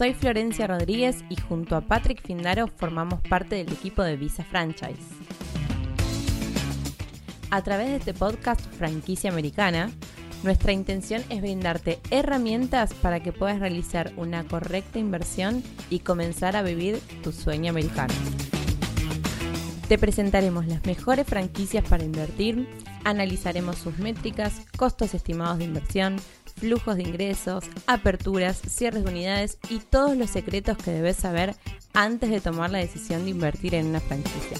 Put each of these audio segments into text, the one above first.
Soy Florencia Rodríguez y junto a Patrick Findaro formamos parte del equipo de Visa Franchise. A través de este podcast Franquicia Americana, nuestra intención es brindarte herramientas para que puedas realizar una correcta inversión y comenzar a vivir tu sueño americano. Te presentaremos las mejores franquicias para invertir, analizaremos sus métricas, costos estimados de inversión, flujos de ingresos, aperturas, cierres de unidades y todos los secretos que debes saber antes de tomar la decisión de invertir en una franquicia.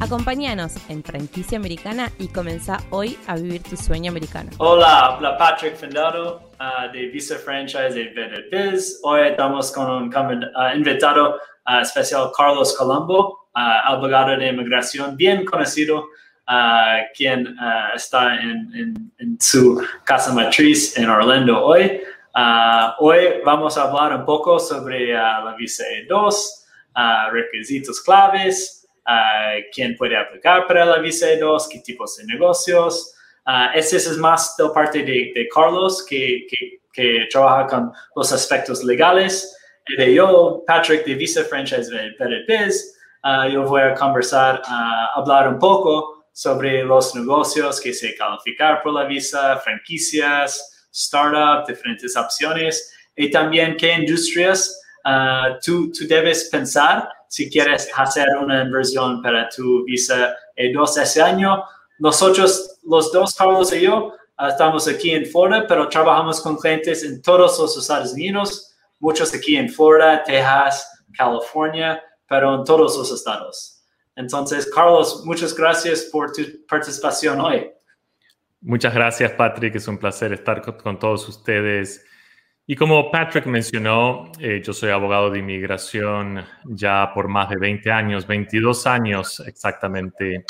Acompáñanos en Franquicia Americana y comenzá hoy a vivir tu sueño americano. Hola, habla Patrick Fendado uh, de Visa Franchise de Better Biz. Hoy estamos con un uh, invitado uh, especial, Carlos Colombo, abogado de inmigración bien conocido quien uh, está en, en, su casa matriz en Orlando hoy. Uh, hoy vamos a hablar un poco sobre uh, la visa E2, requisitos claves, quién puede aplicar para la visa E2, qué tipos de negocios. ese es más de parte de, de Carlos, que, que, que, trabaja con los aspectos legales. De yo, Patrick, de Visa Franchise Better Biz, yo voy a conversar, hablar un poco sobre los negocios que se califican por la visa, franquicias, startup, diferentes opciones y también qué industrias uh, tú, tú, debes pensar si quieres hacer una inversión para tu visa E2 ese año. Nosotros, los dos, Carlos y yo, uh, estamos aquí en Florida, pero trabajamos con clientes en todos los Estados Unidos, muchos aquí en Florida, Texas, California, pero en todos los estados. Entonces, Carlos, muchas gracias por tu participación hoy. Muchas gracias, Patrick. Es un placer estar con, todos ustedes. Y como Patrick mencionó, eh, yo soy abogado de inmigración ya por más de 20 años, 22 años exactamente.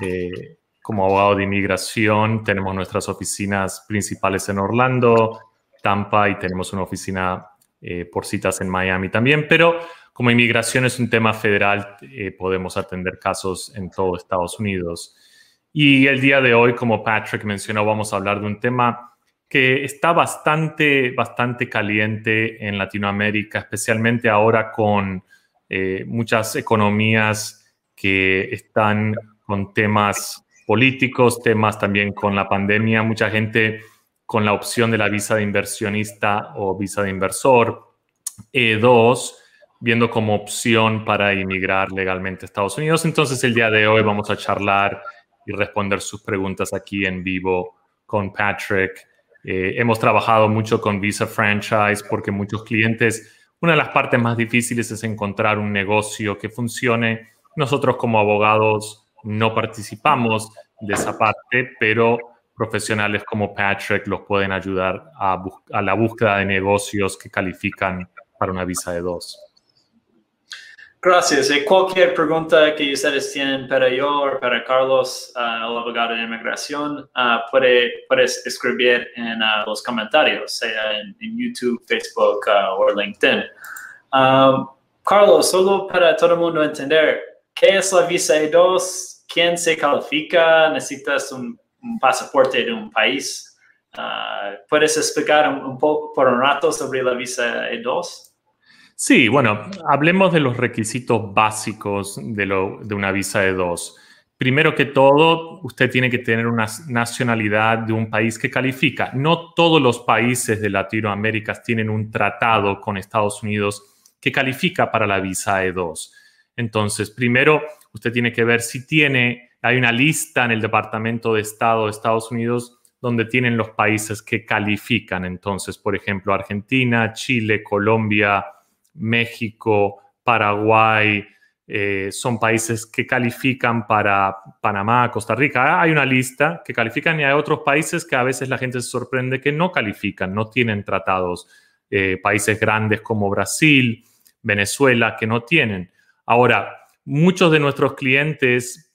Eh, como abogado de inmigración tenemos nuestras oficinas principales en Orlando, Tampa y tenemos una oficina eh, por citas en Miami también, pero como inmigración es un tema federal, eh, podemos atender casos en todo Estados Unidos. Y el día de hoy, como Patrick mencionó, vamos a hablar de un tema que está bastante, bastante caliente en Latinoamérica, especialmente ahora con eh, muchas economías que están con temas políticos, temas también con la pandemia, mucha gente con la opción de la visa de inversionista o visa de inversor. E2, viendo como opción para inmigrar legalmente a Estados Unidos. Entonces el día de hoy vamos a charlar y responder sus preguntas aquí en vivo con Patrick. Eh, hemos trabajado mucho con Visa Franchise porque muchos clientes, una de las partes más difíciles es encontrar un negocio que funcione. Nosotros como abogados no participamos de esa parte, pero profesionales como Patrick los pueden ayudar a, a la búsqueda de negocios que califican para una visa de dos. Gracias. Y cualquier pregunta que ustedes tienen para yo o para Carlos, uh, el abogado de inmigración, uh, puede, puedes escribir en uh, los comentarios, sea en, YouTube, Facebook o LinkedIn. Um, Carlos, solo para todo el mundo entender, ¿qué es la visa E2? ¿Quién se califica? ¿Necesitas un, pasaporte de un país? ¿Puedes explicar un, un, poco por un rato sobre la visa E2? Sí, bueno, hablemos de los requisitos básicos de, de una visa de dos. Primero que todo, usted tiene que tener una nacionalidad de un país que califica. No todos los países de Latinoamérica tienen un tratado con Estados Unidos que califica para la visa E2. Entonces, primero, usted tiene que ver si tiene, hay una lista en el Departamento de Estado de Estados Unidos donde tienen los países que califican. Entonces, por ejemplo, Argentina, Chile, Colombia, México, Paraguay, eh, son países que califican para Panamá, Costa Rica. Hay una lista que califican y hay otros países que a veces la gente se sorprende que no califican, no tienen tratados. Eh, países grandes como Brasil, Venezuela, que no tienen. Ahora, muchos de nuestros clientes,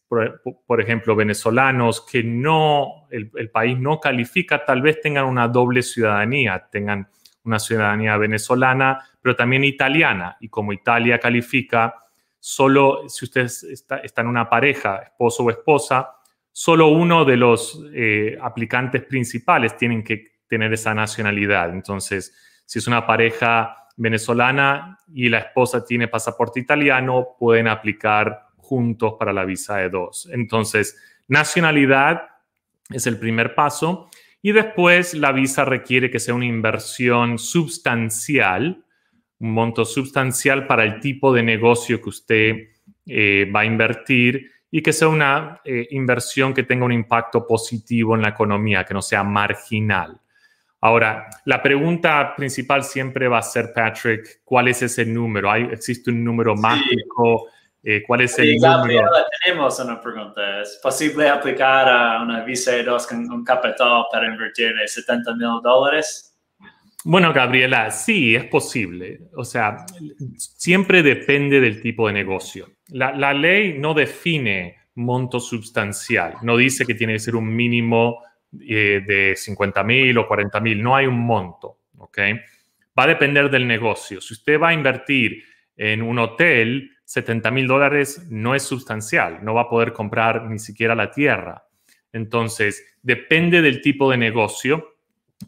por, ejemplo, venezolanos, que no, el, el, país no califica, tal vez tengan una doble ciudadanía, tengan una ciudadanía venezolana, pero también italiana. Y como Italia califica, solo si usted está, está en una pareja, esposo o esposa, solo uno de los eh, aplicantes principales tienen que tener esa nacionalidad. Entonces, si es una pareja venezolana y la esposa tiene pasaporte italiano, pueden aplicar juntos para la visa E2. Entonces, nacionalidad es el primer paso y después la visa requiere que sea una inversión sustancial, un monto sustancial para el tipo de negocio que usted eh, va a invertir y que sea una eh, inversión que tenga un impacto positivo en la economía, que no sea marginal. Ahora, la pregunta principal siempre va a ser, Patrick, ¿cuál es ese número? ¿Hay, ¿Existe un número mágico? Eh, ¿Cuál es el número? tenemos una pregunta. ¿Es posible aplicar a una visa de 2 con un capital para invertir de 70 mil dólares? Bueno, Gabriela, sí, es posible. O sea, siempre depende del tipo de negocio. La, ley no define monto sustancial, no dice que tiene que ser un mínimo eh, de 50 mil o 40 mil, no hay un monto, ¿ok? Va a depender del negocio. Si usted va a invertir en un hotel, 70 mil dólares no es sustancial, no va a poder comprar ni siquiera la tierra. Entonces, depende del tipo de negocio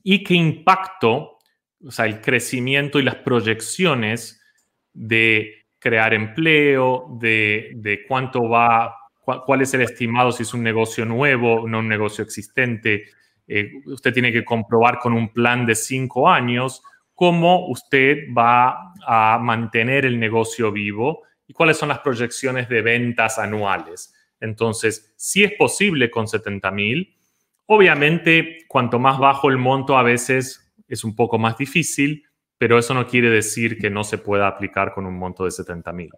y qué impacto, o sea, el crecimiento y las proyecciones de crear empleo, de, cuánto va, cuál es el estimado si es un negocio nuevo, no un negocio existente. Eh, usted tiene que comprobar con un plan de cinco años cómo usted va a mantener el negocio vivo cuáles son las proyecciones de ventas anuales. Entonces, si es posible con 70 mil, obviamente cuanto más bajo el monto a veces es un poco más difícil, pero eso no quiere decir que no se pueda aplicar con un monto de 70 mil.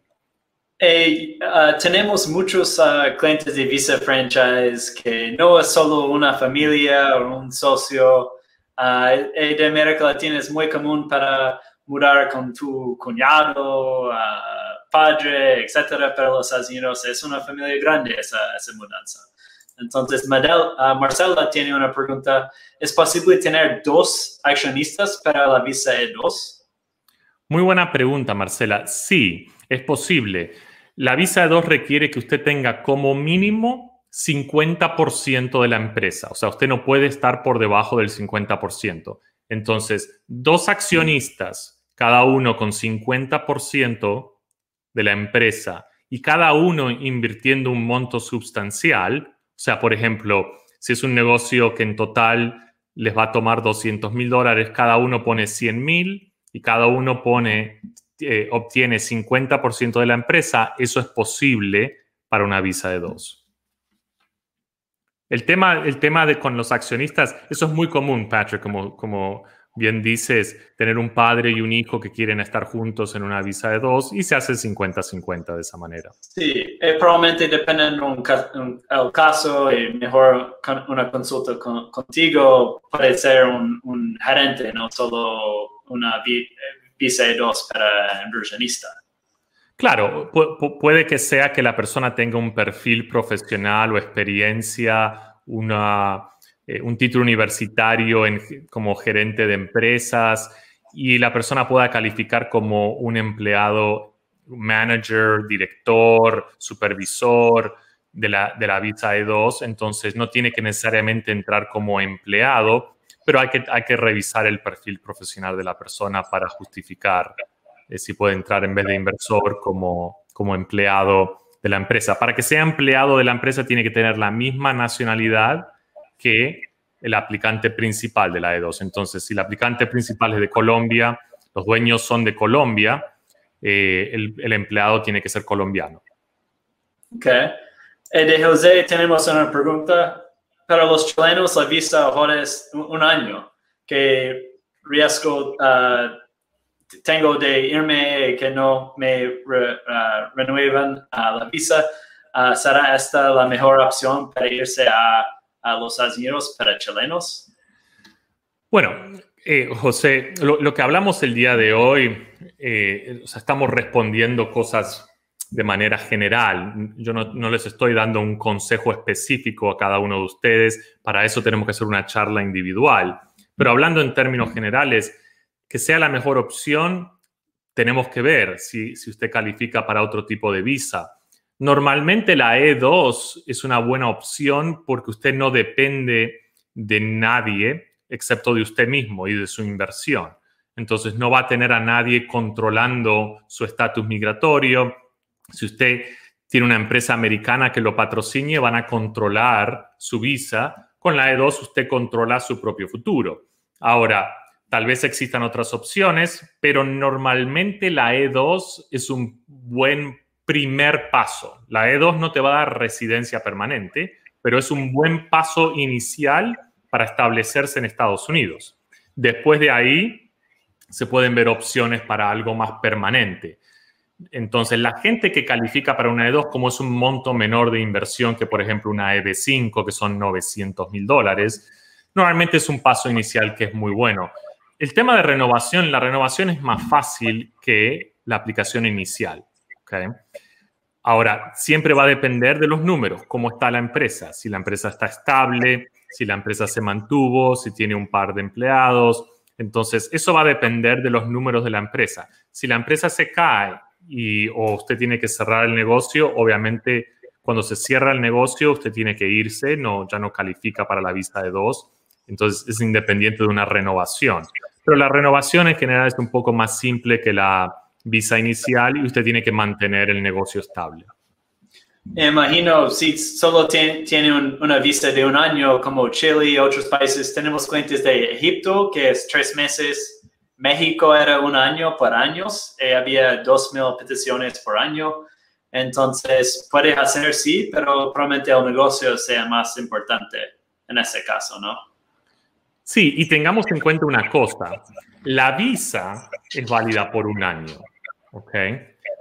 Uh, tenemos muchos uh, clientes de Visa Franchise que no es solo una familia o un socio. Uh, de América Latina es muy común para mudar con tu cuñado, padre, etcétera, pero los Estados Unidos es una familia grande esa, esa mudanza. Entonces, Marcela tiene una pregunta. ¿Es posible tener dos accionistas para la visa E2? Muy buena pregunta, Marcela. Sí, es posible. La visa E2 requiere que usted tenga como mínimo 50% de la empresa. O sea, usted no puede estar por debajo del 50%. Entonces, dos accionistas, cada uno con 50% de la empresa y cada uno invirtiendo un monto sustancial, o sea, por ejemplo, si es un negocio que en total les va a tomar 200 mil dólares, cada uno pone 100 mil y cada uno pone, eh, obtiene 50% de la empresa, eso es posible para una visa de dos. El tema, el tema de con los accionistas, eso es muy común, Patrick, como, como bien dices, tener un padre y un hijo que quieren estar juntos en una visa de dos y se hace 50-50 de esa manera. Sí, eh, probablemente depende del caso y mejor una consulta contigo puede ser un, gerente, no solo una visa de dos para inversionista. Claro, puede que sea que la persona tenga un perfil profesional o experiencia, una eh, un título universitario como gerente de empresas y la persona pueda calificar como un empleado, manager, director, supervisor de la, de la visa E2, entonces no tiene que necesariamente entrar como empleado, pero hay que, hay que revisar el perfil profesional de la persona para justificar eh, si puede entrar en vez de inversor como, como empleado de la empresa. Para que sea empleado de la empresa tiene que tener la misma nacionalidad que el aplicante principal de la E2. Entonces, si el aplicante principal es de Colombia, los dueños son de Colombia, eh, el, empleado tiene que ser colombiano. Ok. Eh, de José tenemos una pregunta. Para los chilenos, la visa ahora es un año. ¿Qué riesgo uh, tengo de irme que no me uh, renuevan la visa? Uh, ¿Será esta la mejor opción para irse a a los Estados para chilenos? Bueno, eh, José, lo, que hablamos el día de hoy, eh, estamos respondiendo cosas de manera general. Yo no, no, les estoy dando un consejo específico a cada uno de ustedes. Para eso tenemos que hacer una charla individual. Pero hablando en términos generales, que sea la mejor opción, tenemos que ver si, si usted califica para otro tipo de visa. Normalmente la E2 es una buena opción porque usted no depende de nadie excepto de usted mismo y de su inversión. Entonces no va a tener a nadie controlando su estatus migratorio. Si usted tiene una empresa americana que lo patrocine, van a controlar su visa. Con la E2 usted controla su propio futuro. Ahora, tal vez existan otras opciones, pero normalmente la E2 es un buen primer paso. La E2 no te va a dar residencia permanente, pero es un buen paso inicial para establecerse en Estados Unidos. Después de ahí, se pueden ver opciones para algo más permanente. Entonces, la gente que califica para una E2, como es un monto menor de inversión que, por ejemplo, una EB5, que son 900 mil dólares, normalmente es un paso inicial que es muy bueno. El tema de renovación, la renovación es más fácil que la aplicación inicial. ¿Okay? Ahora, siempre va a depender de los números, cómo está la empresa, si la empresa está estable, si la empresa se mantuvo, si tiene un par de empleados. Entonces, eso va a depender de los números de la empresa. Si la empresa se cae y, o usted tiene que cerrar el negocio, obviamente cuando se cierra el negocio usted tiene que irse, no, ya no califica para la vista de dos. Entonces, es independiente de una renovación. Pero la renovación en general es un poco más simple que la visa inicial y usted tiene que mantener el negocio estable. Imagino, si solo tiene una visa de un año como Chile y otros países, tenemos clientes de Egipto, que es tres meses, México era un año por años, y había dos mil peticiones por año, entonces puede hacer sí, pero probablemente el negocio sea más importante en ese caso, ¿no? Sí, y tengamos en cuenta una cosa, la visa es válida por un año.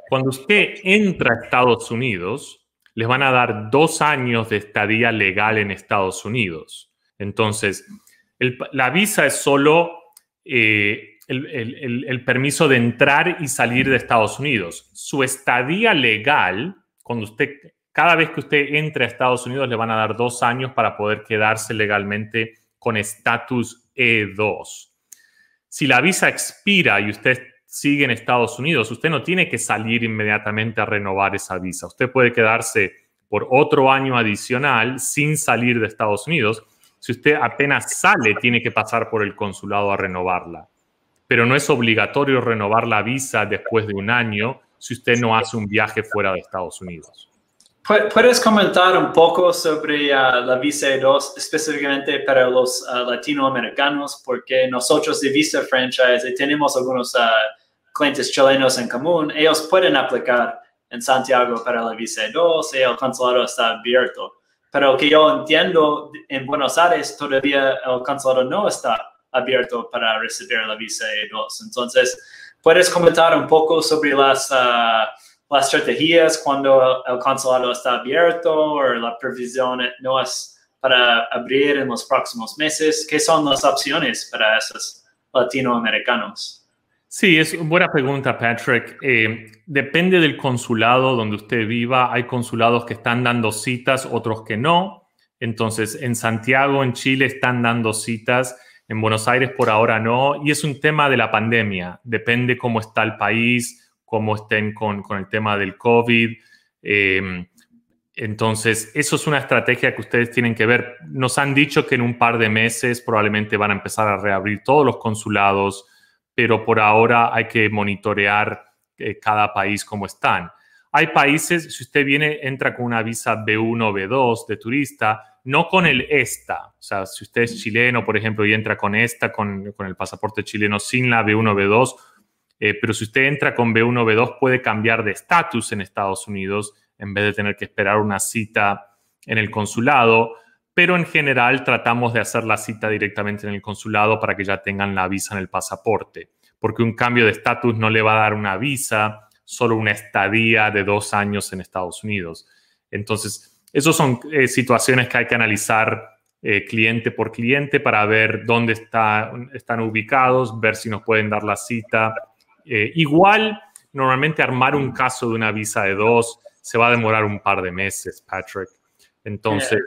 Cuando usted entra a Estados Unidos, les van a dar dos años de estadía legal en Estados Unidos. Entonces, la visa es solo eh, el, permiso de entrar y salir de Estados Unidos. Su estadía legal, cuando usted, cada vez que usted entre a Estados Unidos, le van a dar dos años para poder quedarse legalmente con estatus E2. Si la visa expira y usted sigue en Estados Unidos, usted no tiene que salir inmediatamente a renovar esa visa. Usted puede quedarse por otro año adicional sin salir de Estados Unidos. Si usted apenas sale, tiene que pasar por el consulado a renovarla. Pero no es obligatorio renovar la visa después de un año si usted no hace un viaje fuera de Estados Unidos. ¿Puedes comentar un poco sobre uh, la Visa 2 específicamente para los uh, latinoamericanos? Porque nosotros de Visa Franchise tenemos algunos uh, clientes chilenos en común, ellos pueden aplicar en Santiago para la visa 2 y el consulado está abierto. Pero que yo entiendo, en Buenos Aires todavía el consulado no está abierto para recibir la visa 2. Entonces, ¿puedes comentar un poco sobre las, uh, las estrategias cuando el consulado está abierto o la previsión no es para abrir en los próximos meses? ¿Qué son las opciones para esos latinoamericanos? Sí, es una buena pregunta, Patrick. Eh, depende del consulado donde usted viva. Hay consulados que están dando citas, otros que no. Entonces, en Santiago, en Chile, están dando citas. En Buenos Aires, por ahora no. Y es un tema de la pandemia. Depende cómo está el país, cómo estén con, el tema del COVID. Em, entonces, eso es una estrategia que ustedes tienen que ver. Nos han dicho que en un par de meses probablemente van a empezar a reabrir todos los consulados pero por ahora hay que monitorear eh, cada país como están. Hay países, si usted viene, entra con una visa B1 o B2 de turista, no con el ESTA. O sea, si usted es chileno, por ejemplo, y entra con ESTA, con, el pasaporte chileno sin la B1 o B2, eh, pero si usted entra con B1 o B2 puede cambiar de estatus en Estados Unidos en vez de tener que esperar una cita en el consulado pero en general tratamos de hacer la cita directamente en el consulado para que ya tengan la visa en el pasaporte, porque un cambio de estatus no le va a dar una visa, solo una estadía de dos años en Estados Unidos. Entonces, esas son eh, situaciones que hay que analizar eh, cliente por cliente para ver dónde están ubicados, ver si nos pueden dar la cita. Eh, igual, normalmente armar un caso de una visa de dos se va a demorar un par de meses, Patrick. Entonces,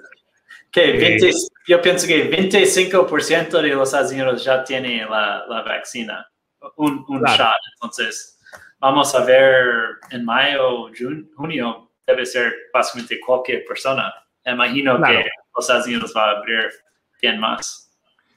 que yo pienso que 25% de los Estados ya tiene la, la vacuna, un, un shot. Entonces, vamos a ver en mayo, junio, debe ser básicamente cualquier persona. Imagino que los Estados Unidos va a abrir bien más.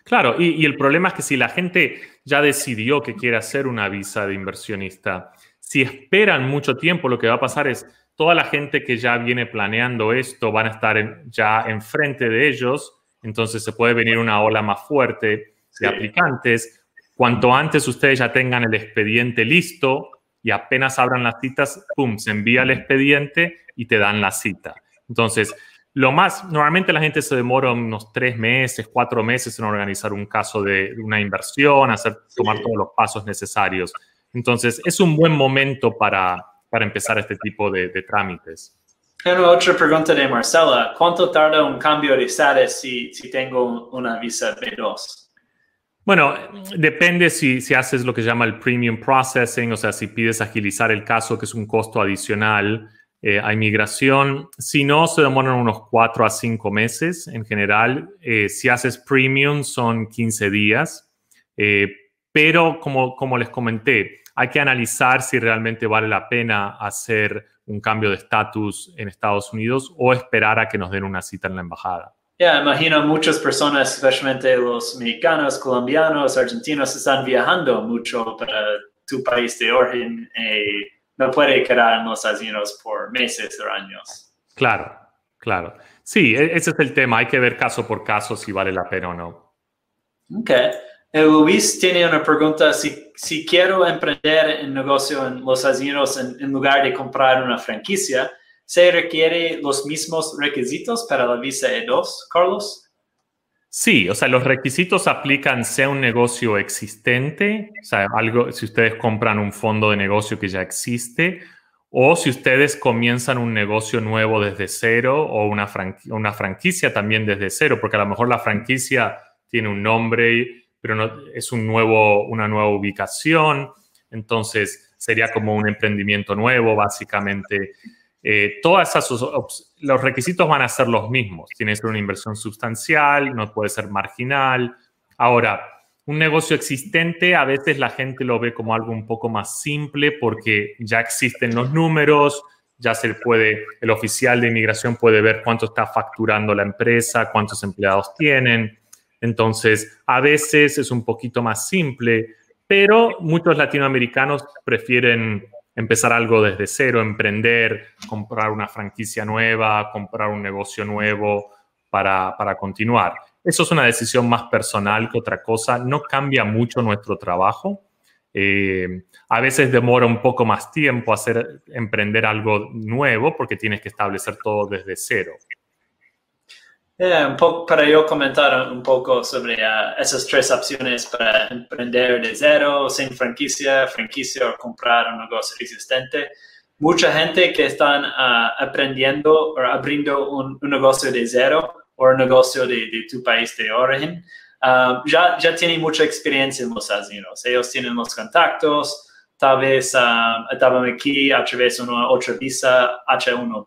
Claro, y, el problema es que si la gente ya decidió que quiere hacer una visa de inversionista, si esperan mucho tiempo, lo que va a pasar es toda la gente que ya viene planeando esto van a estar ya enfrente de ellos, entonces se puede venir una ola más fuerte de aplicantes. Cuanto antes ustedes ya tengan el expediente listo y apenas abran las citas, ¡pum!, se envía el expediente y te dan la cita. Entonces, lo más, normalmente la gente se demora unos tres meses, cuatro meses en organizar un caso de una inversión, hacer, tomar todos los pasos necesarios. Entonces, es un buen momento para, para empezar este tipo de, trámites. otra pregunta de Marcela. ¿Cuánto tarda un cambio de estatus si, si tengo una visa B2? Bueno, depende si, si, haces lo que se llama el premium processing, o sea, si pides agilizar el caso, que es un costo adicional eh, a inmigración. Si no, se demoran unos cuatro a cinco meses en general. Eh, si haces premium, son 15 días. Eh, pero como, como les comenté, hay que analizar si realmente vale la pena hacer un cambio de estatus en Estados Unidos o esperar a que nos den una cita en la embajada. Ya, imagino muchas personas, especialmente los mexicanos, colombianos, argentinos, están viajando mucho para tu país de origen no puede quedar en los asilos por meses o años. Claro, claro. Sí, e-, ese es el tema. Hay que ver caso por caso si vale la pena o no. Ok. Luis tiene una pregunta. Si, si quiero emprender en negocio en los asilos en, en lugar de comprar una franquicia, ¿se requiere los mismos requisitos para la visa E2, Carlos? Sí, o sea, los requisitos aplican sea un negocio existente, o sea, algo, si ustedes compran un fondo de negocio que ya existe, o si ustedes comienzan un negocio nuevo desde cero o una, una franquicia también desde cero, porque a lo mejor la franquicia tiene un nombre, pero no, es un nuevo, una nueva ubicación, entonces sería como un emprendimiento nuevo, básicamente. Eh, todas esas, los requisitos van a ser los mismos. Tiene que ser una inversión sustancial, no puede ser marginal. Ahora, un negocio existente a veces la gente lo ve como algo un poco más simple porque ya existen los números, ya se puede, el oficial de inmigración puede ver cuánto está facturando la empresa, cuántos empleados tienen. Entonces, a veces es un poquito más simple, pero muchos latinoamericanos prefieren empezar algo desde cero, emprender, comprar una franquicia nueva, comprar un negocio nuevo para, continuar. Eso es una decisión más personal que otra cosa. No cambia mucho nuestro trabajo. Eh, a veces demora un poco más tiempo hacer emprender algo nuevo porque tienes que establecer todo desde cero. Eh, un poco, para yo comentar un poco sobre uh, esas tres opciones para emprender de cero, sin franquicia, franquicia o comprar un negocio existente. Mucha gente que están uh, aprendiendo o abriendo un, negocio de cero o un negocio de, tu país de origen, uh, ya, ya tienen mucha experiencia en los asilos. Ellos tienen los contactos, tal vez estaban aquí a través de una otra visa H1B,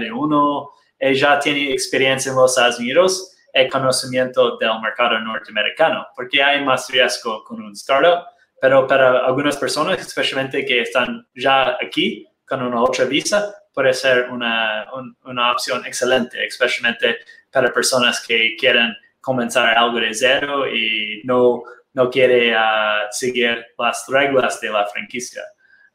L1, ya tiene experiencia en los Estados Unidos y conocimiento del mercado norteamericano, porque hay más riesgo con un startup, pero para algunas personas, especialmente que están ya aquí con una otra visa, puede ser una, una opción excelente, especialmente para personas que quieren comenzar algo de cero y no, no quiere uh, seguir las reglas de la franquicia.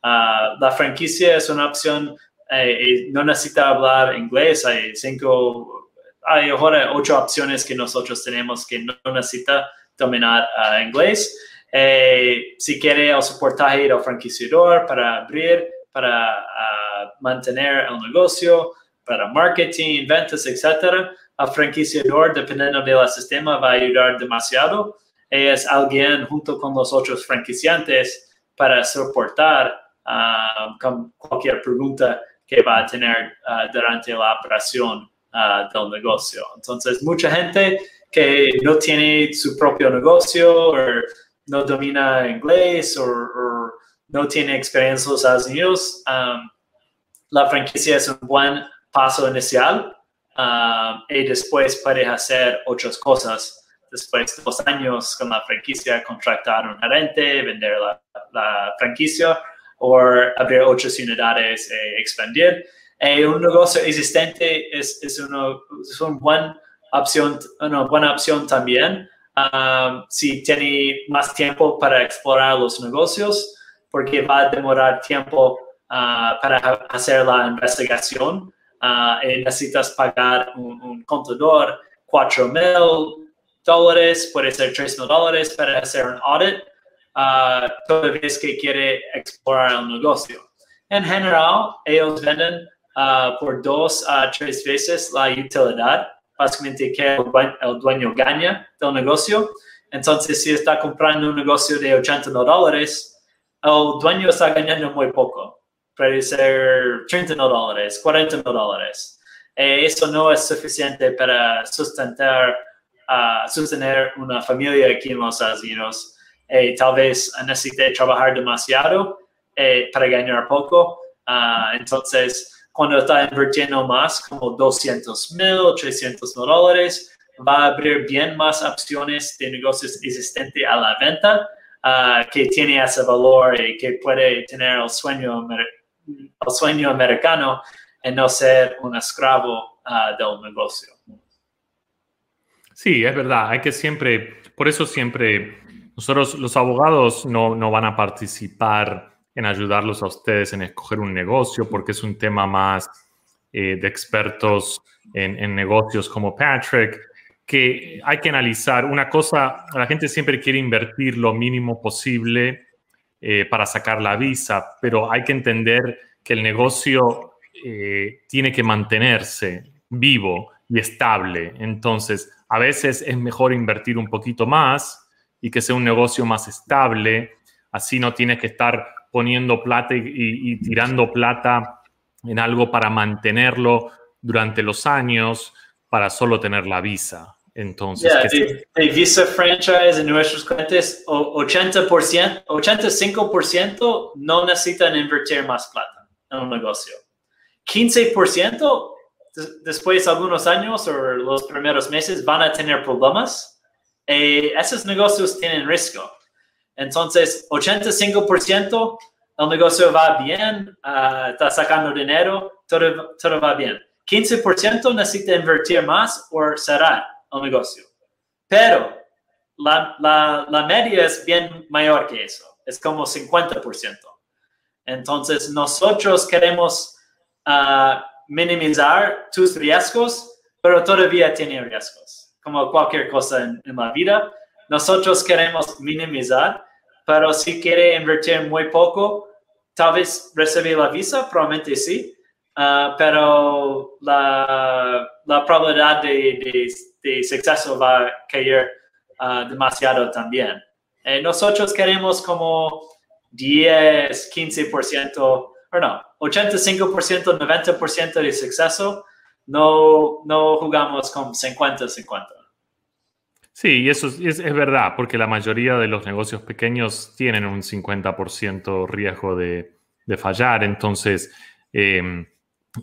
Uh, la franquicia es una opción eh, no necesita hablar inglés, hay cinco, hay ahora ocho opciones que nosotros tenemos que no necesita dominar uh, inglés. Eh, si quiere el soportaje del franquiciador para abrir, para uh, mantener el negocio, para marketing, ventas, etc., el franquiciador, dependiendo del sistema, va a ayudar demasiado. Es alguien junto con los otros franquiciantes para soportar uh, cualquier pregunta que va a tener uh, durante la operación uh, del negocio. Entonces, mucha gente que no tiene su propio negocio o no domina inglés o, no tiene experiencia en los um, la franquicia es un buen paso inicial um, y después puede hacer otras cosas. Después de dos años con la franquicia, contratar un gerente, vender la franquicia o abrir otras unidades y expandir. Eh, un negocio existente es, es, una, es una, buena opción, una buena opción también, um, si tiene más tiempo para explorar los negocios, porque va a demorar tiempo uh, para hacer la investigación. Uh, y necesitas pagar un, un contador 4 mil dólares, puede ser 3 mil dólares para hacer un audit uh, toda vez que quiere explorar el negocio. En general, ellos venden uh, por dos a tres veces la utilidad, básicamente que el, dueño gana del negocio. Entonces, si está comprando un negocio de 80 dólares, el dueño está ganando muy poco. Puede ser 30 dólares, 40 dólares. Eh, eso no es suficiente para sustentar, uh, sostener una familia aquí en los Estados Unidos. Eh, tal vez necesite trabajar demasiado eh, para ganar poco. Uh, entonces, cuando está invirtiendo más, como 200 mil, 300 mil dólares, va a abrir bien más opciones de negocios existentes a la venta uh, que tiene ese valor y que puede tener el sueño, el sueño americano en no ser un esclavo uh, del negocio. Sí, es verdad. Hay que siempre, por eso siempre nosotros los abogados no, no van a participar en ayudarlos a ustedes en escoger un negocio, porque es un tema más eh, de expertos en, negocios como Patrick, que hay que analizar. Una cosa, la gente siempre quiere invertir lo mínimo posible eh, para sacar la visa, pero hay que entender que el negocio eh, tiene que mantenerse vivo y estable. Entonces, a veces es mejor invertir un poquito más y que sea un negocio más estable. Así no tienes que estar poniendo plata y, tirando plata en algo para mantenerlo durante los años para solo tener la visa. Entonces, de, Visa Franchise en nuestros clientes, 80%, 85% no necesitan invertir más plata en un negocio. 15% después de algunos años o los primeros meses van a tener problemas. Eh, esos negocios tienen riesgo. Entonces, 85% el negocio va bien, uh, está sacando dinero, todo, va bien. 15% necesita invertir más o cerrar el negocio. Pero la, media es bien mayor que eso, es como 50%. Entonces, nosotros queremos uh, minimizar tus riesgos, pero todavía tiene riesgos, como cualquier cosa en, en la vida. Nosotros queremos minimizar pero si quiere invertir muy poco, tal vez recibir la visa, probablemente sí, uh, pero la, la probabilidad de, de, de, suceso va a caer uh, demasiado también. Eh, nosotros queremos como 10, 15%, o no, 85%, 90% de suceso. No, no jugamos con 50-50. Sí, y eso es, verdad, porque la mayoría de los negocios pequeños tienen un 50% riesgo de, fallar. Entonces, em,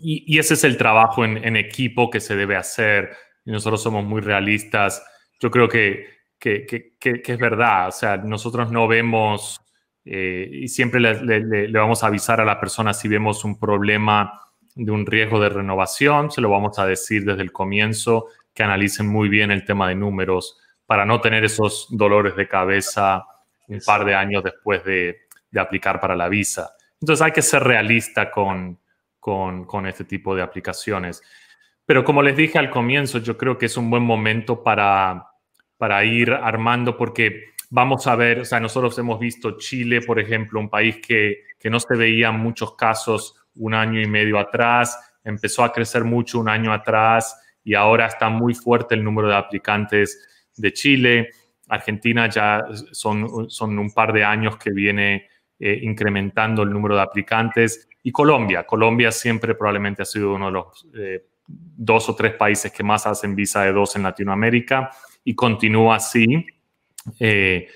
y, ese es el trabajo en, equipo que se debe hacer. Y nosotros somos muy realistas. Yo creo que, que, es verdad. O sea, nosotros no vemos, eh, y siempre le, le, vamos a avisar a la persona si vemos un problema de un riesgo de renovación, se lo vamos a decir desde el comienzo, que analicen muy bien el tema de números para no tener esos dolores de cabeza un par de años después de, aplicar para la visa. Entonces hay que ser realista con, con, este tipo de aplicaciones. Pero como les dije al comienzo, yo creo que es un buen momento para, para ir armando porque vamos a ver, o sea, nosotros hemos visto Chile, por ejemplo, un país que, que no se veía muchos casos un año y medio atrás, empezó a crecer mucho un año atrás y ahora está muy fuerte el número de aplicantes de Chile. Argentina ya son, son un par de años que viene eh, incrementando el número de aplicantes. Y Colombia. Colombia siempre probablemente ha sido uno de los eh, dos o tres países que más hacen visa de dos en Latinoamérica y continúa así. Eh,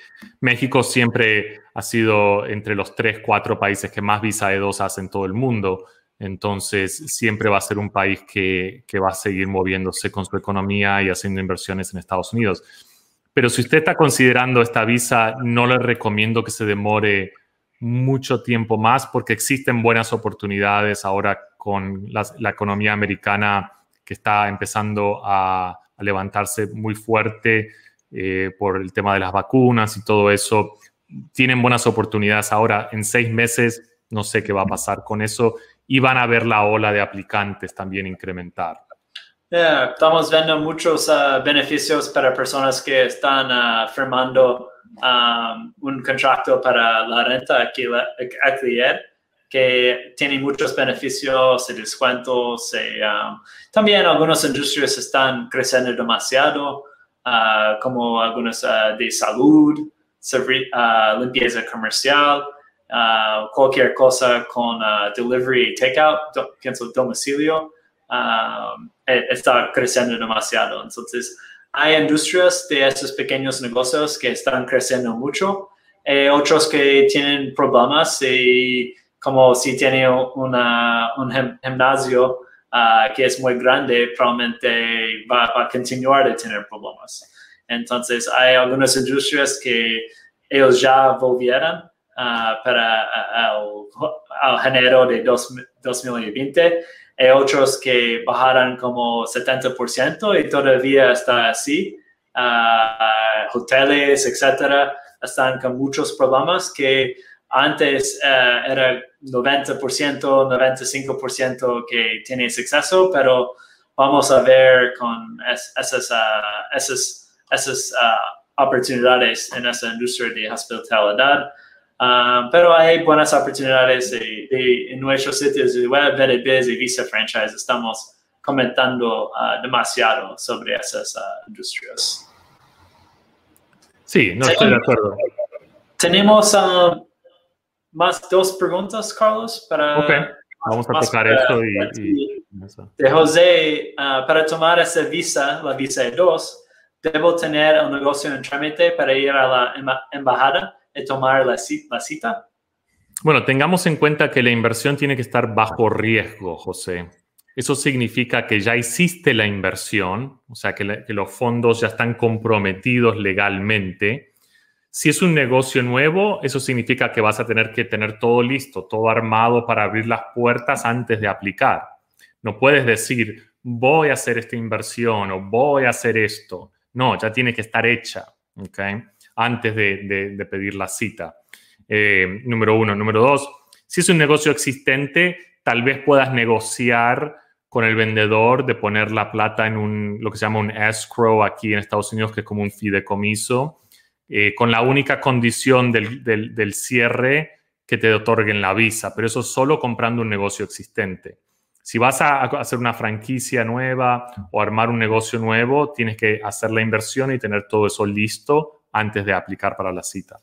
México siempre ha sido entre los tres, cuatro países que más visa de dos hacen en todo el mundo. Entonces, siempre va a ser un país que, va a seguir moviéndose con su economía y haciendo inversiones en Estados Unidos. Pero si usted está considerando esta visa, no le recomiendo que se demore mucho tiempo más porque existen buenas oportunidades ahora con la, economía americana que está empezando a, levantarse muy fuerte. eh, por el tema de las vacunas y todo eso, tienen buenas oportunidades. Ahora, en seis meses, no sé qué va a pasar con eso y van a ver la ola de aplicantes también incrementar. estamos viendo muchos uh, beneficios para personas que están uh, firmando um, un contrato para la renta alquiler que tiene muchos beneficios y descuentos. Y, um, también algunas industrias están creciendo demasiado, uh, como algunas de salud, limpieza comercial, Uh, cualquier cosa con uh, delivery takeout, pienso domicilio, um, e, está creciendo demasiado. Entonces, hay industrias de estos pequeños negocios que están creciendo mucho, y otros que tienen problemas y como si tiene una, un gimnasio uh, que es muy grande, probablemente va, va, a continuar de tener problemas. Entonces, hay algunas industrias que ellos ya volvieron Ah, para el, enero de 2020. Hay otros que bajaron como 70% y todavía está así. Uh, hoteles, etcétera, están con muchos problemas que antes uh, era 90%, 95% que tienes acceso, pero vamos a ver con esas, esas, esas oportunidades en esa industria de hospitalidad. Um, pero hay buenas oportunidades en nuestros sitios de web, VDBiz y Visa Franchise. Estamos comentando uh, demasiado sobre esas uh, industrias. Sí, no estoy de acuerdo. Tenemos um, más dos preguntas, Carlos, para... Ok, vamos a tocar eso y, De José, uh, para tomar esa visa, la visa E2, ¿debo tener el negocio en trámite para ir a la embajada? Tomar la, cita? Bueno, tengamos en cuenta que la inversión tiene que estar bajo riesgo, José. Eso significa que ya hiciste la inversión, o sea, que, que, los fondos ya están comprometidos legalmente. Si es un negocio nuevo, eso significa que vas a tener que tener todo listo, todo armado para abrir las puertas antes de aplicar. No puedes decir, voy a hacer esta inversión o voy a hacer esto. No, ya tiene que estar hecha. ¿okay? Antes de, pedir la cita. Eh, número uno. Número dos, si es un negocio existente, tal vez puedas negociar con el vendedor de poner la plata en un, lo que se llama un escrow aquí en Estados Unidos, que es como un fideicomiso, eh, con la única condición del, del, cierre que te otorguen la visa, pero eso solo comprando un negocio existente. Si vas a hacer una franquicia nueva o armar un negocio nuevo, tienes que hacer la inversión y tener todo eso listo antes de aplicar para la cita.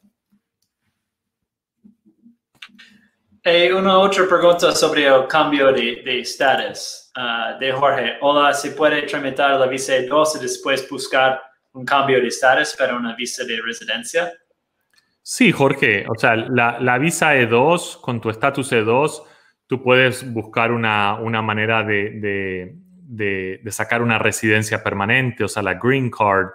Hay una otra pregunta sobre el cambio de, de estatus ah, de Jorge. Hola, ¿se puede tramitar la visa E2 y después buscar un cambio de estatus para una visa de residencia? Sí, Jorge. O sea, la, visa E2, con tu estatus E2, tú puedes buscar una, manera de, de, sacar una residencia permanente, o sea, la green card.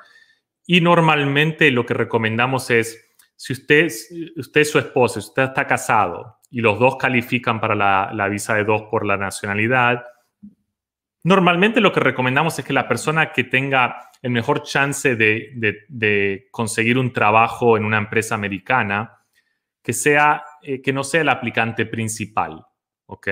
Y normalmente lo que recomendamos es, si usted, usted es su esposo, si usted está casado y los dos califican para la, visa de dos por la nacionalidad, normalmente lo que recomendamos es que la persona que tenga el mejor chance de, conseguir un trabajo en una empresa americana, que, sea, eh, que no sea el aplicante principal, ¿ok?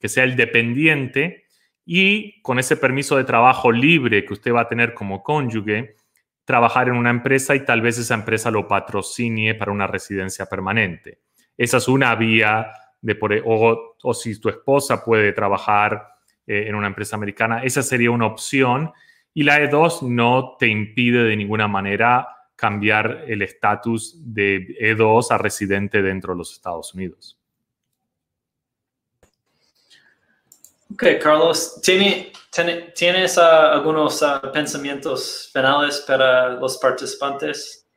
Que sea el dependiente y con ese permiso de trabajo libre que usted va a tener como cónyuge, trabajar en una empresa y tal vez esa empresa lo patrocine para una residencia permanente. Esa es una vía de por, e, o, si tu esposa puede trabajar eh, en una empresa americana, esa sería una opción. Y la E2 no te impide de ninguna manera cambiar el estatus de E2 a residente dentro de los Estados Unidos. Ok, Carlos, ¿tienes ah, algunos ah, pensamientos finales para los participantes?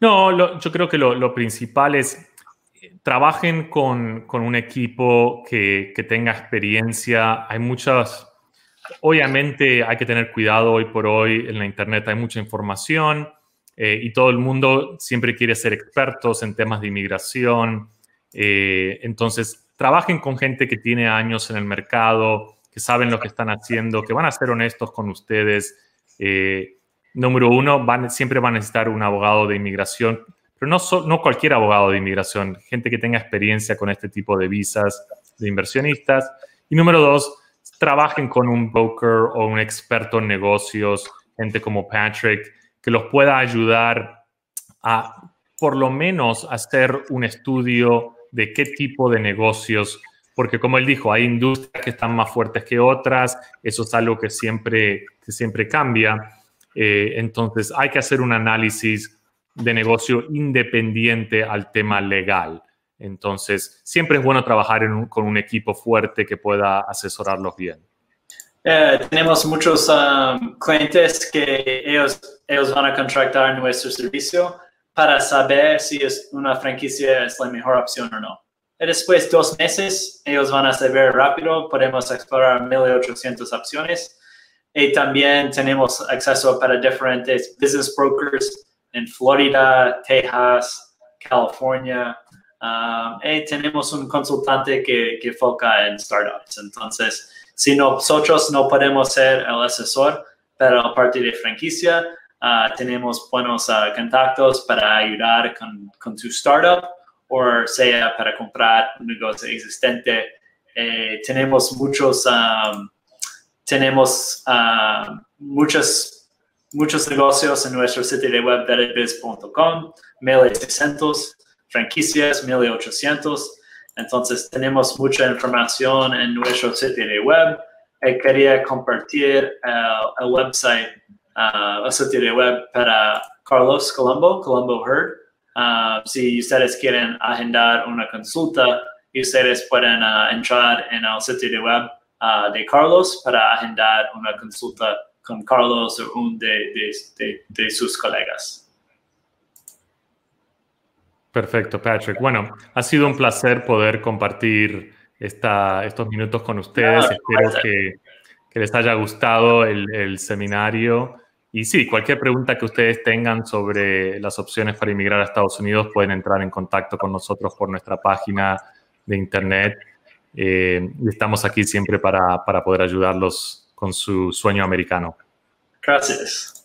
No, yo creo que lo, principal es trabajen con, un equipo que, tenga experiencia. Hay muchas, obviamente hay que tener cuidado hoy por hoy en la Internet, hay mucha información eh, y todo el mundo siempre quiere ser expertos en temas de inmigración. Eh, entonces, trabajen con gente que tiene años en el mercado, que saben lo que están haciendo, que van a ser honestos con ustedes. Eh, número uno, siempre van a necesitar un abogado de inmigración, pero no, no cualquier abogado de inmigración, gente que tenga experiencia con este tipo de visas de inversionistas. Y número dos, trabajen con un broker o un experto en negocios, gente como Patrick, que los pueda ayudar a por lo menos hacer un estudio de qué tipo de negocios, porque como él dijo, hay industrias que están más fuertes que otras, eso es algo que siempre, que siempre cambia. Eh, entonces hay que hacer un análisis de negocio independiente al tema legal. Entonces, siempre es bueno trabajar con un equipo fuerte que pueda asesorarlos bien. Eh, tenemos muchos um, clientes que ellos, ellos van a contratar nuestro servicio para saber si es una franquicia es la mejor opción o no. Y después de dos meses, ellos van a saber rápido, podemos explorar 1800 opciones. Y también tenemos acceso para diferentes business brokers en Florida, Texas, California. Um, y tenemos un consultante que, que foca en startups. Entonces, si nosotros no podemos ser el asesor, pero a partir de franquicia, uh, tenemos buenos uh, contactos para ayudar con, con, tu startup o sea para comprar un negocio existente. Eh, tenemos muchos, um, tenemos uh, muchos, muchos negocios en nuestro sitio de web, betterbiz.com, 1600, franquicias, 1800. Entonces, tenemos mucha información en nuestro sitio de web. Y quería compartir el website, uh, el sitio de web para Carlos Colombo, Colombo Herd. Uh, si ustedes quieren agendar una consulta, ustedes pueden uh, entrar en el sitio de web de Carlos para agendar una consulta con Carlos o un de, de, de sus colegas. Perfecto, Patrick. Bueno, ha sido un placer poder compartir esta, estos minutos con ustedes. Espero que, les haya gustado el, seminario. Y sí, cualquier pregunta que ustedes tengan sobre las opciones para inmigrar a Estados Unidos pueden entrar en contacto con nosotros por nuestra página de internet. Eh, y estamos aquí siempre para, para poder ayudarlos con su sueño americano. Gracias.